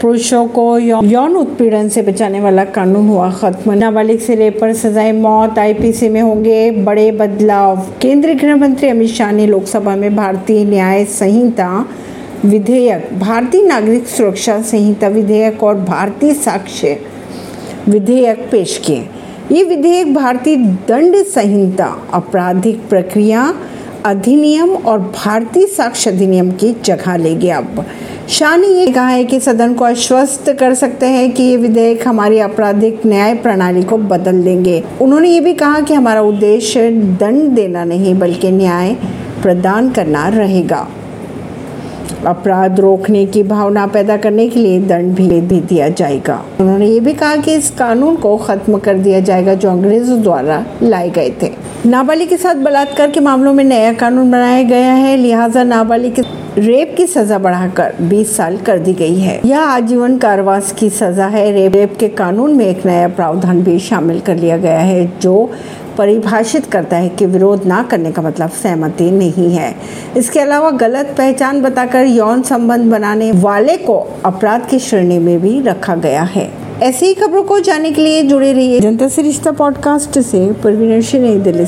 पुरुषों को यौन उत्पीड़न से बचाने वाला कानून हुआ खत्म। नाबालिग से पर सजाए मौत आईपीसी में होंगे बड़े बदलाव। केंद्रीय गृह मंत्री अमित शाह ने लोकसभा में भारतीय न्याय संहिता विधेयक, भारतीय नागरिक सुरक्षा संहिता विधेयक और भारतीय साक्ष्य विधेयक पेश किए। ये विधेयक भारतीय दंड संहिता, आपराधिक प्रक्रिया अधिनियम और भारतीय साक्ष्य अधिनियम की जगह लेगी अब। शाह ने ये कहा है कि सदन को आश्वस्त कर सकते हैं कि ये विधेयक हमारी आपराधिक न्याय प्रणाली को बदल देंगे। उन्होंने ये भी कहा कि हमारा उद्देश्य दंड देना नहीं बल्कि न्याय प्रदान करना रहेगा। अपराध रोकने की भावना पैदा करने के लिए दंड भी, भी दिया जाएगा। उन्होंने ये भी कहा कि इस कानून को खत्म कर दिया जाएगा जो अंग्रेज़ों द्वारा लाए गए थे। नाबालिग के साथ बलात्कार के मामलों में नया कानून बनाया गया है, लिहाजा नाबालिग के रेप की सजा बढ़ाकर 20 साल कर दी गई है। यह आजीवन कारावास की सजा है। रेप रेप के कानून में एक नया प्रावधान भी शामिल कर लिया गया है, जो परिभाषित करता है कि विरोध ना करने का मतलब सहमति नहीं है। इसके अलावा गलत पहचान बताकर यौन संबंध बनाने वाले को अपराध की श्रेणी में भी रखा गया है। ऐसी ही खबरों को जानने के लिए जुड़े रहिए जनता से रिश्ता पॉडकास्ट से। परवीन नई दिल्ली